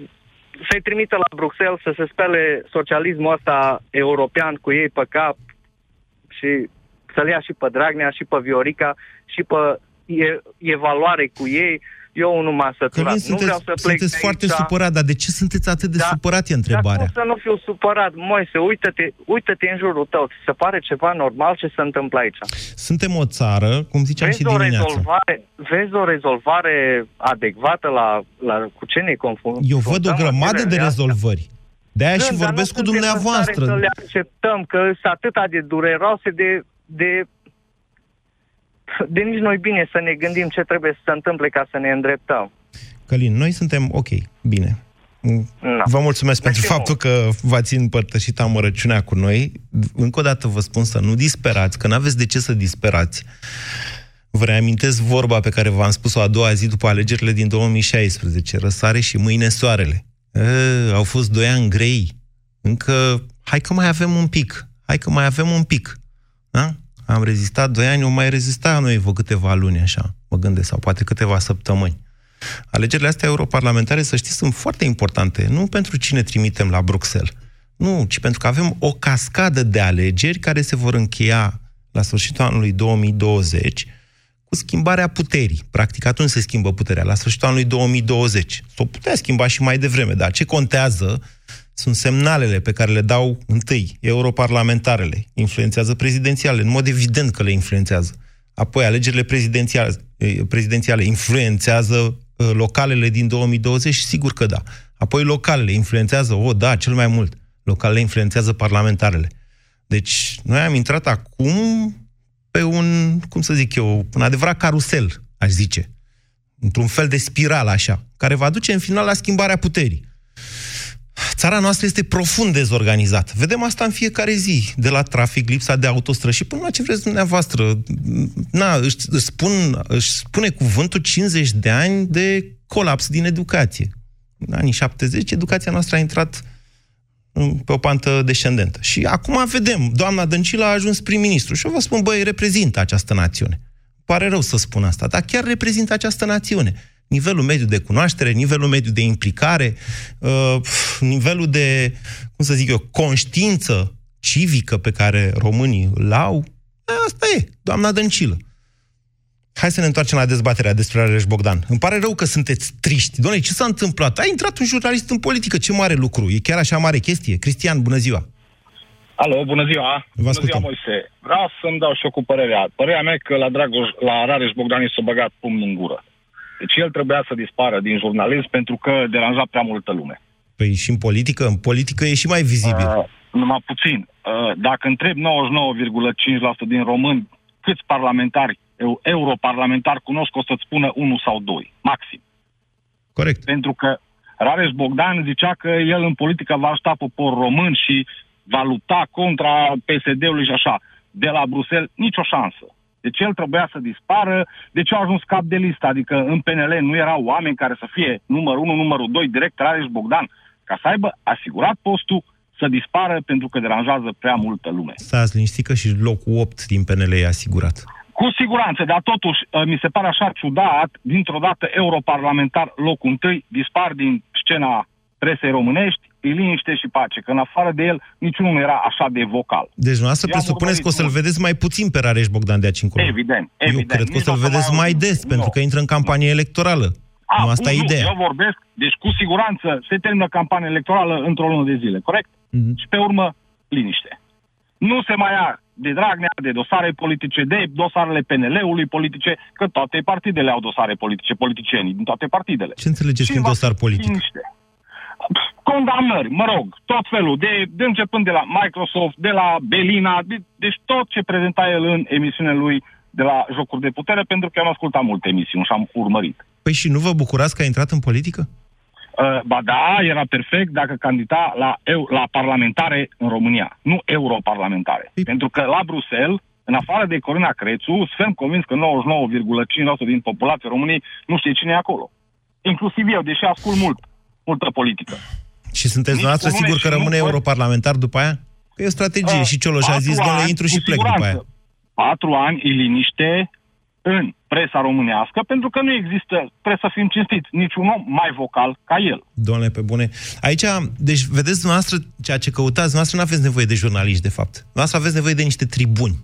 Se trimite la Bruxelles să se spele socialismul ăsta european cu ei pe cap și să-l ia și pe Dragnea și pe Viorica și pe evaluare cu ei eu nu m-am săturat. Călin, sunteți, nu vreau să plec sunteți foarte aici. supărat, dar de ce sunteți atât de da, supărat, e întrebarea. Dar cum să nu fiu supărat? Moise, uită-te, uită-te în jurul tău. Ți se pare ceva normal ce se întâmplă aici? Suntem o țară, cum ziceam vezi și dimineața. O rezolvare, vezi o rezolvare adecvată la, la cu ce ne confundăm? Eu văd o grămadă de rezolvări. De aia și vorbesc cu dumneavoastră. Să le acceptăm, că sunt atâta de dureroase de, de de nici noi bine să ne gândim ce trebuie să se întâmple ca să ne îndreptăm. Călin, noi suntem ok, bine. No. Vă mulțumesc pentru faptul că v-ați împărtășit amărăciunea cu noi. Încă o dată vă spun să nu disperați, că nu aveți de ce să disperați. Vă reamintesc vorba pe care v-am spus-o a doua zi după alegerile din 2016. Răsare și mâine soarele. E, au fost doi ani grei. Încă, hai că mai avem un pic. Hai că mai avem un pic. Da? Am rezistat doi ani, o mai rezista noi vă câteva luni, așa, mă gândesc, sau poate câteva săptămâni. Alegerile astea europarlamentare, să știți, sunt foarte importante. Nu pentru cine trimitem la Bruxelles. Nu, ci pentru că avem o cascadă de alegeri care se vor încheia la sfârșitul anului 2020 cu schimbarea puterii. Practic, atunci se schimbă puterea, la sfârșitul anului 2020. S-o putea schimba și mai devreme, dar ce contează sunt semnalele pe care le dau întâi europarlamentarele, influențează prezidențiale, în mod evident că le influențează. Apoi alegerile prezidențiale, prezidențiale influențează localele din 2020, sigur că da. Apoi localele influențează, o, da, cel mai mult. Localele influențează parlamentarele. Deci, noi am intrat acum pe un, cum să zic eu, un adevărat carusel, aș zice. Într-un fel de spiral așa, care va duce în final la schimbarea puterii. Țara noastră este profund dezorganizată. Vedem asta în fiecare zi, de la trafic, lipsa de autostrăzi și până la ce vreți dumneavoastră. Na, își, își, spun, își spune cuvântul 50 de ani de colaps din educație. În anii 70, educația noastră a intrat pe o pantă descendentă. Și acum vedem, doamna Dăncilă a ajuns prim-ministru și eu vă spun, băi, reprezintă această națiune. Pare rău să spun asta, dar chiar reprezintă această națiune nivelul mediu de cunoaștere, nivelul mediu de implicare, uh, nivelul de, cum să zic eu, conștiință civică pe care românii îl au, asta e, doamna Dăncilă. Hai să ne întoarcem la dezbaterea despre Aleș Bogdan. Îmi pare rău că sunteți triști. Doamne, ce s-a întâmplat? A intrat un jurnalist în politică, ce mare lucru. E chiar așa mare chestie. Cristian, bună ziua! Alo, bună ziua! Vă bună ziua, Moise! Vreau să-mi dau și eu cu părerea. Părerea mea că la Dragoș, la Rareș Bogdan i s-a băgat pumnul în gură. Deci el trebuia să dispară din jurnalism pentru că deranja prea multă lume. Păi și în politică? În politică e și mai vizibil. Uh, numai puțin. Uh, dacă întreb 99,5% din români câți parlamentari, eu, europarlamentari cunosc, o să-ți spună unul sau doi, maxim. Corect. Pentru că Rareș Bogdan zicea că el în politică va ajuta poporul român și va lupta contra PSD-ului și așa. De la Bruxelles, nicio șansă. De ce el trebuia să dispară? De ce au ajuns cap de listă? Adică în PNL nu erau oameni care să fie numărul 1, numărul 2, direct Rareș Bogdan, ca să aibă asigurat postul să dispară pentru că deranjează prea multă lume. Stați liniștit că și locul 8 din PNL e asigurat. Cu siguranță, dar totuși uh, mi se pare așa ciudat, dintr-o dată europarlamentar locul întâi dispar din scena presei românești, e liniște și pace, că în afară de el niciunul nu era așa de vocal. Deci dumneavoastră I-am presupuneți că o să-l urmărit vedeți mai puțin pe Rareș Bogdan de aici încolo. Evident, Eu evident. cred că o Nici să-l nu o să vedeți mai mai aud. des, Nu. pentru că intră în campanie electorală. A, nu, asta e nu, ideea. Eu vorbesc, deci cu siguranță se termină campania electorală într-o lună de zile, corect? Mhm. Și pe urmă, liniște. Nu se mai ia de Dragnea, de dosare politice, de dosarele PNL-ului politice, că toate partidele au dosare politice, politicienii din toate partidele. Ce înțelegeți Și prin va dosar fi politic? Liniște. Condamnări, mă rog, tot felul, de, de începând de la Microsoft, de la Belina, de, deci tot ce prezenta el în emisiunea lui de la Jocuri de Putere, pentru că eu am ascultat multe emisiuni și am urmărit. Păi și nu vă bucurați că a intrat în politică? Uh, ba da, era perfect dacă candida la, eu, la parlamentare în România, nu europarlamentare. Pentru că la Bruxelles, în afară de Corina Crețu, sunt convins că 99,5% din populația României nu știe cine e acolo. Inclusiv eu, deși ascult mult, multă politică. Și sunteți Nici dumneavoastră cu nume sigur că și nu rămâne văd- europarlamentar după aia? Că e o strategie Uh, și Cioloș a patru zis, domnule, ani, intru cu și plec după siguranță. aia. Patru ani e liniște în presa românească, pentru că nu există, trebuie să fim cinstiți, niciun om mai vocal ca el. Domnule, pe bune. Aici, deci, vedeți dumneavoastră, ceea ce căutați, dumneavoastră nu aveți nevoie de jurnaliști, de fapt. Dumneavoastră aveți nevoie de niște tribuni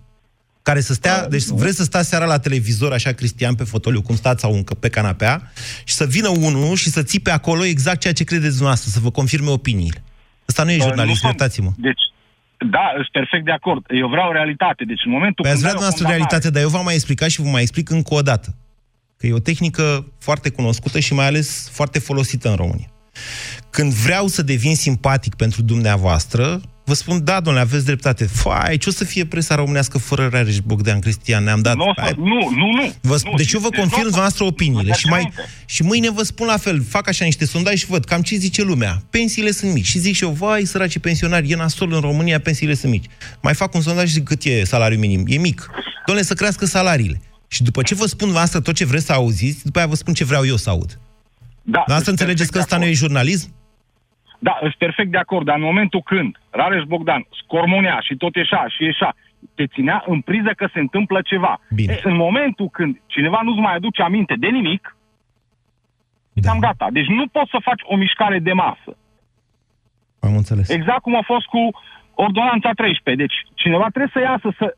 care să stea, deci vreți să stați seara la televizor, așa, Cristian, pe fotoliu, cum stați sau încă pe canapea, și să vină unul și să țipe acolo exact ceea ce credeți dumneavoastră, să vă confirme opiniile. Ăsta nu e Uh, jurnalist, nu sunt- iertați-mă. Deci, da, sunt perfect de acord. Eu vreau realitate. Deci în momentul Păi ați când vrea ai o dumneavoastră condamnare- realitate, dar eu v-am mai explicat și vă mai explic încă o dată. Că e o tehnică foarte cunoscută și mai ales foarte folosită în România. Când vreau să devin simpatic pentru dumneavoastră, vă spun, da, domnule, aveți dreptate. Fai, ce o să fie presa românească fără Rareș Bogdan Cristian? Ne-am dat... Nu, o să- Hai- nu, nu, nu. Vă, Nu, deci eu vă deci confirm nu o să- dumneavoastră opiniile Mergi și, mai, înainte. și mâine vă spun la fel, fac așa niște sondaje și văd cam ce zice lumea. Pensiile sunt mici. Și zic și eu, vai, săraci pensionari, e nasol în România, pensiile sunt mici. Mai fac un sondaj și zic cât e salariul minim. E mic. Domnule, să crească salariile. Și după ce vă spun dumneavoastră tot ce vreți să auziți, după aia vă spun ce vreau eu să aud. Da, Dar asta sunt înțelegeți că perfect ăsta de nu e jurnalism? Da, sunt perfect de acord, dar în momentul când Rareș Bogdan scormonea și tot ieșa și ieșa, te ținea în priză că se întâmplă ceva. Bine. E, în momentul când cineva nu-ți mai aduce aminte de nimic, Da. am gata. Deci nu poți să faci o mișcare de masă. Am înțeles. Exact cum a fost cu ordonanța 13. Deci cineva trebuie să iasă să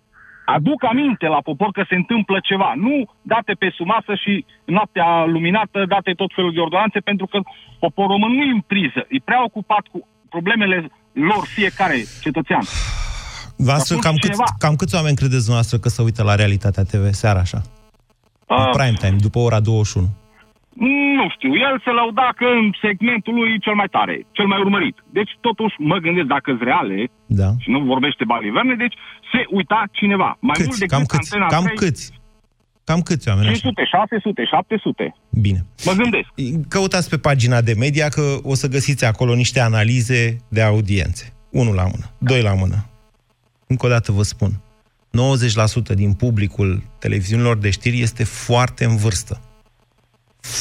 aducă aminte la popor că se întâmplă ceva. Nu date pe sumasă și noaptea luminată date tot felul de ordonanțe, pentru că poporul român nu e în priză. E prea ocupat cu problemele lor fiecare cetățean. Voastră, Atunci cam, câți, cineva- cam câți oameni credeți dumneavoastră că se uită la Realitatea TV seara așa? În Ah. prime time, după ora 21. Nu știu, el se lăuda că în segmentul lui e cel mai tare, cel mai urmărit. Deci totuși mă gândesc dacă sunt reale Da. și nu vorbește baliverne, deci se uita cineva. Mai mult Câți? decât Cam câți? Antena Cam 3, câți? Cam câți oameni așa? 500, 600, 700. Bine. Mă gândesc. Căutați pe pagina de media că o să găsiți acolo niște analize de audiențe. Unul la mână, doi la mână. Încă o dată vă spun, 90% din publicul televiziunilor de știri este foarte în vârstă.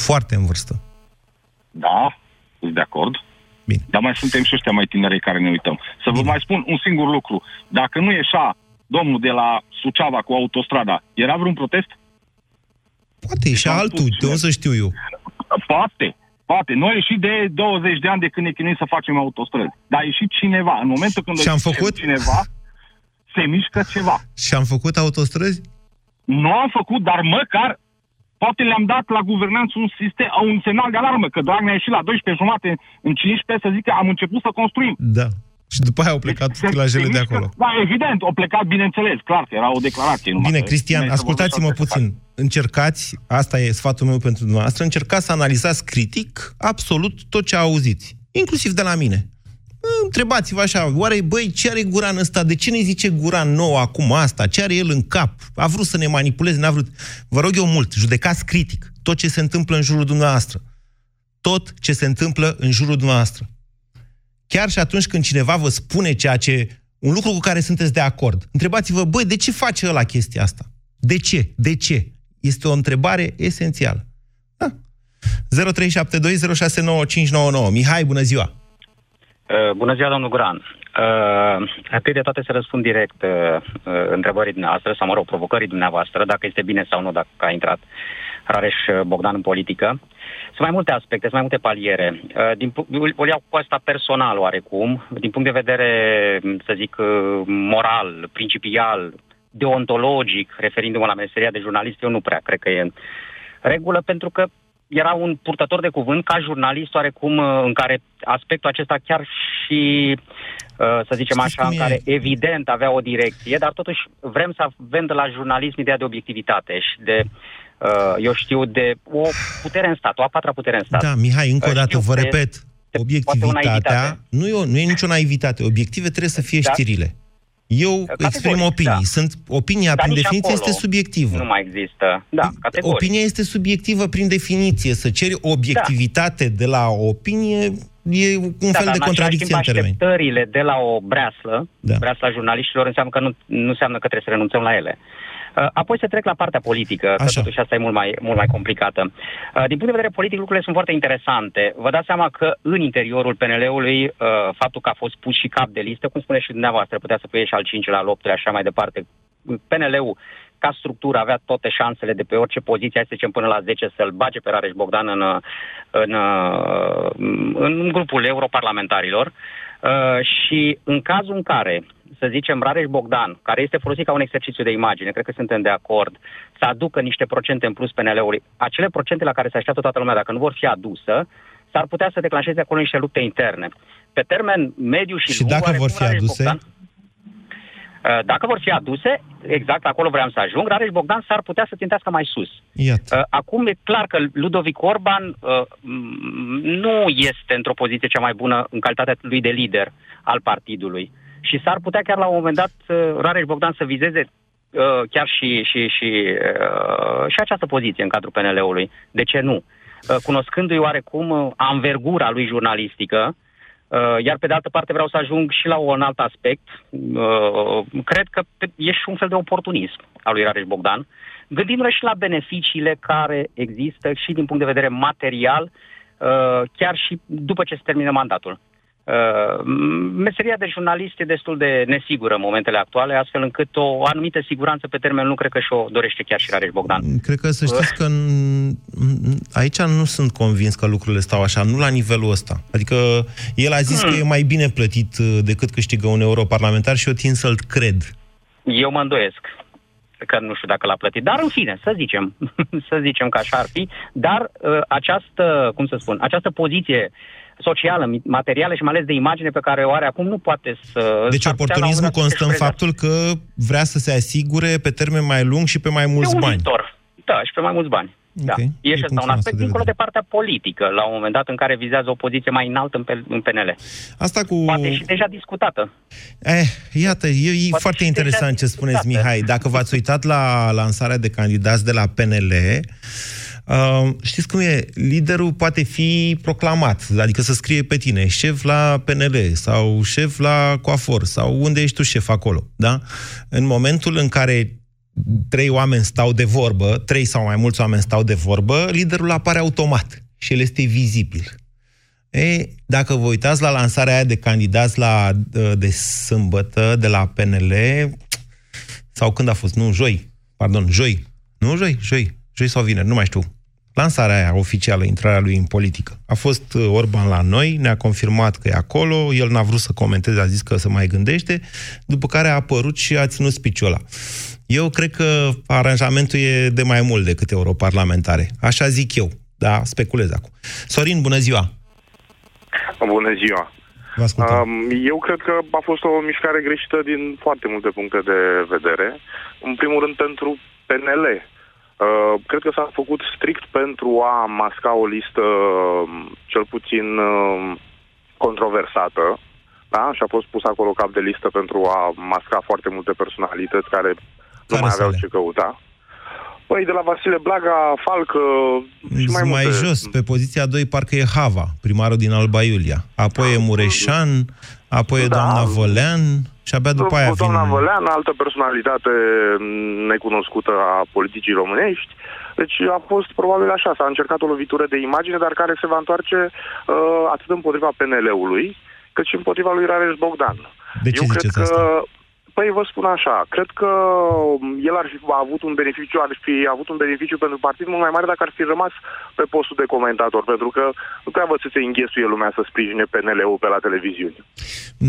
Foarte în vârstă. Da, sunt de acord. Bine. Dar mai suntem și ăștia mai tineri care ne uităm. Să vă mai spun un singur lucru. Dacă nu ieșa domnul de la Suceava cu autostrada, era vreun protest? Poate și altul, de unde să știu eu. Poate. Poate. Noi ieșit de 20 de ani de când ne chinuim să facem autostrăzi. Dar a ieșit cineva. În momentul când Și am a ieșit făcut? cineva, se mișcă ceva. Și am făcut autostrăzi? Nu am făcut, dar măcar poate le-am dat la guvernanță un sistem, un semnal de alarmă, că Dragnea a ieșit la 12 jumate în 15 să zică am început să construim. Da. Și după aia au plecat Se- clajele se de mișcă- acolo. Da, evident, au plecat, bineînțeles, clar, că era o declarație. numai Bine, că Cristian, cine să ascultați-mă vorbească puțin. Încercați, asta e sfatul meu pentru dumneavoastră, încercați să analizați critic absolut tot ce auziți, inclusiv de la mine. Întrebați-vă așa, oare, băi, ce are Guran ăsta? De ce ne zice Guran nou acum asta? Ce are el în cap? A vrut să ne manipuleze, n-a vrut. Vă rog eu mult, judecați critic tot ce se întâmplă în jurul dumneavoastră. Tot ce se întâmplă în jurul dumneavoastră. Chiar și atunci când cineva vă spune ceea ce, un lucru cu care sunteți de acord, întrebați-vă, băi, de ce face ăla chestia asta? De ce? De ce? Este o întrebare esențială. Da. 0372069599. Mihai, bună ziua! Uh, bună ziua, domnul Guran. Uh, atât de toate să răspund direct uh, uh, întrebării dumneavoastră, sau mă rog, provocării dumneavoastră, dacă este bine sau nu, dacă a intrat Rareș Bogdan în politică. Sunt mai multe aspecte, sunt mai multe paliere. Uh, din, o iau cu asta personal oarecum, din punct de vedere, să zic, uh, moral, principial, deontologic, referindu-mă la meseria de jurnalist, eu nu prea cred că e în regulă, pentru că era un purtător de cuvânt ca jurnalist oarecum uh, în care aspectul acesta chiar și, să zicem Știți așa, în care evident avea o direcție, dar totuși vrem să avem de la jurnalism ideea de obiectivitate și de uh, eu știu, de o putere în stat, o a patra putere în stat. Da, Mihai, încă o dată vă repet, obiectivitatea nu e, o, nu e nicio naivitate. Obiective trebuie să fie da? știrile. Eu categoric, exprim opinii. Da. Sunt, opinia, Dar prin definiție, este subiectivă. Nu mai există. Da, categoric. Opinia este subiectivă prin definiție. Să ceri obiectivitate da. de la o opinie e un da, fel de contradicție în termeni. așteptările de la o breaslă, da. breasla jurnaliștilor, înseamnă că nu, nu înseamnă că trebuie să renunțăm la ele. Uh, apoi să trec la partea politică, Așa. că totuși asta e mult mai, mult mai complicată. Uh, din punct de vedere politic, lucrurile sunt foarte interesante. Vă dați seama că în interiorul PNL-ului, uh, faptul că a fost pus și cap de listă, cum spune și dumneavoastră, putea să fie și al 5 la al 8 așa mai departe, PNL-ul ca structură avea toate șansele de pe orice poziție, să zicem până la 10, să-l bage pe Rareș Bogdan în, în, în grupul europarlamentarilor. Uh, și în cazul în care să zicem, Rareș Bogdan, care este folosit ca un exercițiu de imagine, cred că suntem de acord, să aducă niște procente în plus PNL-ului, acele procente la care se așteaptă toată lumea, dacă nu vor fi adusă, s-ar putea să declanșeze acolo niște lupte interne. Pe termen mediu și, și lung... dacă vor fi aduse? Bogdan, uh, dacă vor fi aduse, exact acolo vreau să ajung, Rareș Bogdan s-ar putea să țintească mai sus. Iată. Uh, acum e clar că Ludovic Orban uh, nu este într-o poziție cea mai bună în calitatea lui de lider al partidului și s-ar putea chiar la un moment dat uh, Rareș Bogdan să vizeze uh, chiar și, și, și, uh, și această poziție în cadrul PNL-ului. De ce nu? Uh, cunoscându-i oarecum uh, anvergura lui jurnalistică, uh, iar pe de altă parte vreau să ajung și la un alt aspect. Uh, cred că e și un fel de oportunism al lui Rareș Bogdan, gândindu-ne și la beneficiile care există și din punct de vedere material, uh, chiar și după ce se termină mandatul. Uh, meseria de jurnalist e destul de nesigură în momentele actuale, astfel încât o anumită siguranță pe termen lung cred că și-o dorește chiar și Rareș Bogdan. Cred că să știți că aici nu sunt convins că lucrurile stau așa, nu la nivelul ăsta. Adică el a zis hmm. că e mai bine plătit uh, decât câștigă un europarlamentar și eu țin să-l cred. Eu mă îndoiesc că nu știu dacă l-a plătit, dar în fine, să zicem, să zicem că așa ar fi, dar uh, această, cum să spun, această poziție socială, materială și mai ales de imagine pe care o are acum, nu poate să... Deci oportunismul constă în faptul că vrea să se asigure pe termen mai lung și pe mai mulți bani. Viitor. Da, și pe mai mulți bani. Da. Okay. E și asta un aspect de dincolo de partea politică, la un moment dat în care vizează o poziție mai înaltă în, în PNL. Asta cu... Poate și deja discutată. Eh, iată, e, e foarte interesant ce spuneți, Mihai. Dacă v-ați uitat la lansarea de candidați de la PNL, Uh, știți cum e? Liderul poate fi proclamat, adică să scrie pe tine, șef la PNL sau șef la coafor sau unde ești tu șef acolo, da? În momentul în care trei oameni stau de vorbă, trei sau mai mulți oameni stau de vorbă, liderul apare automat și el este vizibil. E, dacă vă uitați la lansarea aia de candidați la, de sâmbătă de la PNL, sau când a fost? Nu, joi. Pardon, joi. Nu, joi, joi. Joi sau vineri, nu mai știu lansarea aia oficială, intrarea lui în politică. A fost uh, Orban la noi, ne-a confirmat că e acolo, el n-a vrut să comenteze, a zis că se mai gândește, după care a apărut și a ținut spiciul ăla. Eu cred că aranjamentul e de mai mult decât europarlamentare. Așa zic eu, da, speculez acum. Sorin, bună ziua! Bună ziua! Um, eu cred că a fost o mișcare greșită din foarte multe puncte de vedere. În primul rând pentru PNL, Uh, cred că s-a făcut strict pentru a masca o listă um, cel puțin uh, controversată, da? Și a fost pus acolo cap de listă pentru a masca foarte multe personalități care, care nu mai aveau ce căuta. Păi, de la Vasile Blaga, Falcă și mai, mai multe. jos, pe poziția 2, parcă e Hava, primarul din Alba Iulia. Apoi e Mureșan, apoi e Da. doamna Vălean și abia după aia vin... Doamna Vălean, altă personalitate necunoscută a politicii românești. Deci a fost probabil așa, s-a încercat o lovitură de imagine, dar care se va întoarce uh, atât împotriva PNL-ului, cât și împotriva lui Rareș Bogdan. De ce Eu cred ziceți că, asta? Păi vă spun așa, cred că el ar fi avut un beneficiu, ar fi avut un beneficiu pentru partid mult mai mare dacă ar fi rămas pe postul de comentator, pentru că nu treabă să se înghesuie lumea să sprijine PNL-ul pe la televiziune.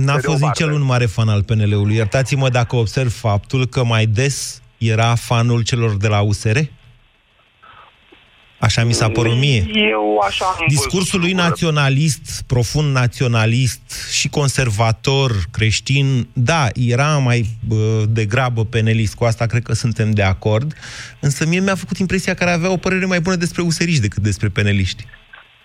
N-a Pe de o fost nici parte. el un mare fan al PNL-ului. Iertați-mă dacă observ faptul că mai des era fanul celor de la USR? Așa mi s-a părut mie. Eu așa am Discursul lui naționalist, profund naționalist și conservator creștin, da, era mai bă, degrabă penelist, cu asta cred că suntem de acord, însă mie mi-a făcut impresia că ar avea o părere mai bună despre useriști decât despre peneliști.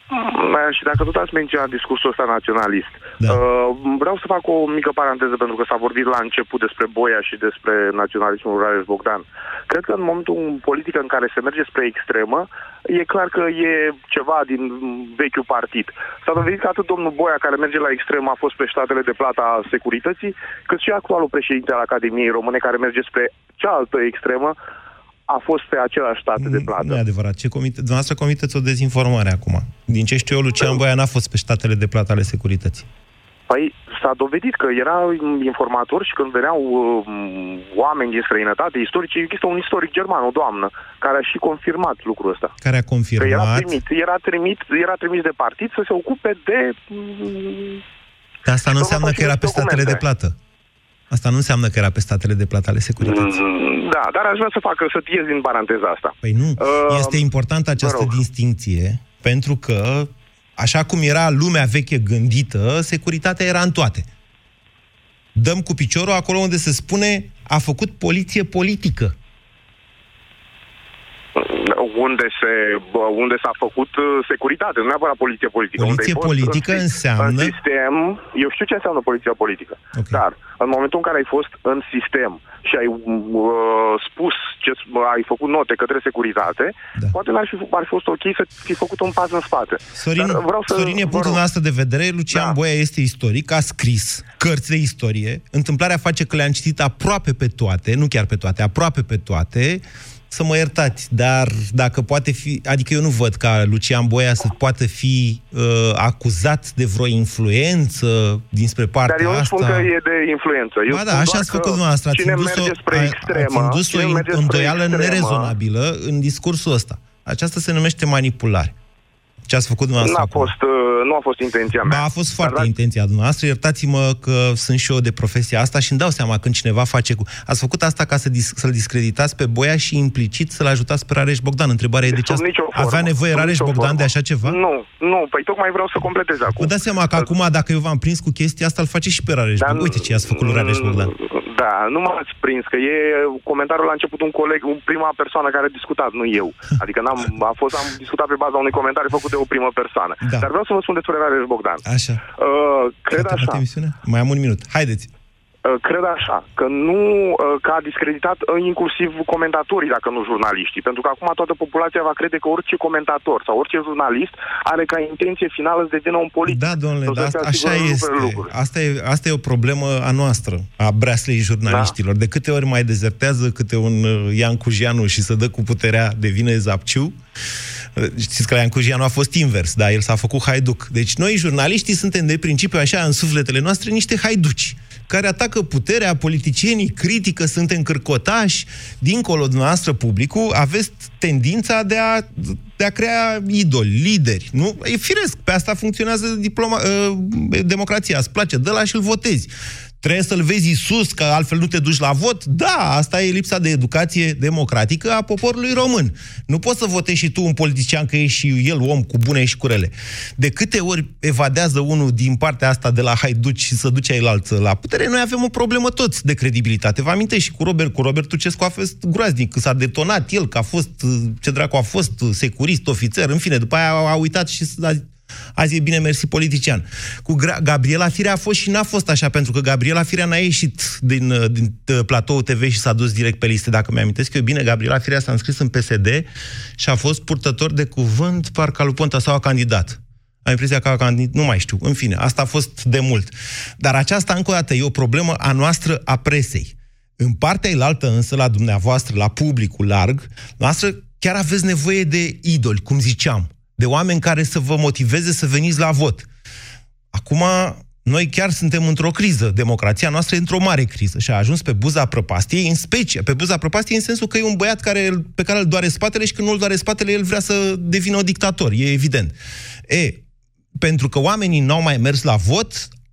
Mm, Și dacă tot ați menționat discursul ăsta naționalist, da. uh, vreau să fac o mică paranteză pentru că s-a vorbit la început despre Boia și despre naționalismul Rareș Bogdan. Cred că în momentul în politică în care se merge spre extremă, e clar că e ceva din vechiul partid. S-a dovedit că atât domnul Boia, care merge la extremă, a fost pe statele de plată a securității, cât și actualul președinte al Academiei Române, care merge spre cealaltă extremă, a fost pe același stat de plată. Nu e adevărat. Ce comite... Dumneavoastră comiteți o dezinformare acum. Din ce știu eu, Lucian Boia n-a fost pe statele de plată ale securității. Păi s-a dovedit că era informator și când veneau uh, oameni din străinătate, istorici, există un istoric german, o doamnă, care a și confirmat lucrul ăsta. Care a Că era confirmat... trimis, era trimis, era trimis de partid să se ocupe de... mm, Dar asta nu Să înseamnă facă că era pe niște statele de documente. plată. Asta nu înseamnă că era pe statele de plată ale securității. mm, Da, dar aș vrea să facă, să ies din paranteza asta. Păi nu, Uh, este importantă această mă rog. distinție, pentru că, așa cum era lumea veche gândită, securitatea era în toate. Dăm cu piciorul acolo unde se spune a făcut poliție politică. Unde, se, bă, unde s-a făcut uh, securitate, nu neapărat poliție politică. Poliție unde ai fost politică în, înseamnă- În sistem, eu știu ce înseamnă poliția politică, okay. dar în momentul în care ai fost în sistem și ai uh, spus ce ai făcut note către securitate, da. poate n-ar fi, ar fi fost ok să fi făcut un pas în spate. Sorin, Dar vreau să, Sorin e vă punctul rog, nostru de vedere. Lucian da. Boia este istoric, a scris cărți de istorie. Întâmplarea face că le-am citit aproape pe toate, nu chiar pe toate, aproape pe toate. Să mă iertați, dar dacă poate fi... Adică eu nu văd ca Lucian Boia să poată fi uh, acuzat de vreo influență dinspre partea Dar eu nu asta. spun că e de influență. Eu Ba spun da, așa doar ați că făcut dumneavoastră. Ați Cine indus merge o, spre a- extremă, ați indus o cine merge spre îndoială extremă, nerezonabilă în discursul ăsta. Aceasta se numește manipulare. Ce ați făcut dumneavoastră N-a fost, uh, nu a fost intenția mea. Ba, a fost foarte intenția dumneavoastră. Iertați-mă că sunt și eu de profesia asta și îmi dau seama când cineva face cu... Ați făcut asta ca să dis- să-l discreditați pe Boia și implicit să-l ajutați pe Rareș Bogdan. Întrebarea e de ce Sub ați... nicio formă. avea nevoie Sub Rareș nicio Bogdan formă. de așa ceva? Nu, nu, păi tocmai vreau să completez acum. Vă dați seama că acum, dacă eu v-am prins cu chestia asta, îl face și pe Rareș Bogdan. Uite ce i-ați făcut lui Rareș Bogdan. Da, nu m-ați prins, că e comentariul la început un coleg, un prima persoană care a discutat, nu eu. Adică n-am, a fost, am discutat pe baza unui comentariu făcut de o primă persoană. Da. Dar vreau să vă spun despre Rareș Bogdan. Așa. Uh, cred așa. Emisiunea? Mai am un minut. Haideți. Uh, cred așa, că nu, uh, că a discreditat uh, inclusiv comentatorii, dacă nu jurnaliștii, pentru că acum toată populația va crede că orice comentator sau orice jurnalist are ca intenție finală să devină un politic. Da, domnule, Sau să dar se asta, asigure așa lucruri, este. lucruri. Asta e, asta e o problemă a noastră, a breaslei jurnaliștilor. De câte ori mai dezertează câte un uh, Ian Cujianu și să dă cu puterea, devine zapciu, Uh, Știți că Ian Cujianu a fost invers, da, el s-a făcut haiduc. Deci noi, jurnaliștii, suntem de principiu așa, în sufletele noastre, niște haiduci care atacă puterea, politicienii, critică, suntem cârcotași, dincolo de noastră, publicul, aveți tendința de a, de a crea idoli, lideri, nu? E firesc, pe asta funcționează diploma, uh, democrația, îți place, dă la și-l votezi. Trebuie să-l vezi sus, că altfel nu te duci la vot? Da, asta e lipsa de educație democratică a poporului român. Nu poți să votezi și tu un politician că ești și el om cu bune și cu rele. De câte ori evadează unul din partea asta de la haiduci și să duce altă la putere, noi avem o problemă toți de credibilitate. Vă amintești și cu Robert, cu Robert Tucescu a fost groaznic, că s-a detonat el, că a fost, ce dracu a fost, securist, ofițer, în fine, după aia a uitat și s-a Azi e bine mersi politician. Cu Gabriela Firea a fost și n-a fost așa, pentru că Gabriela Firea n-a ieșit din, uh, din uh, platou TV și s-a dus direct pe liste. Dacă mi-amintesc eu bine, Gabriela Firea s-a înscris în PSD și a fost purtător de cuvânt, parcă lui Ponta sau a candidat. Am impresia că a candidat, nu mai știu. În fine, asta a fost de mult. Dar aceasta, încă o dată, e o problemă a noastră, a presei. În partea elaltă, însă, la dumneavoastră, la publicul larg, noastră chiar aveți nevoie de idoli, cum ziceam, de oameni care să vă motiveze să veniți la vot. Acum, noi chiar suntem într-o criză. Democrația noastră e într-o mare criză și a ajuns pe buza prăpastiei, în specie, pe buza prăpastiei în sensul că e un băiat care, pe care îl doare spatele și când nu îl doare spatele, el vrea să devină o dictator, e evident. E, pentru că oamenii n-au mai mers la vot,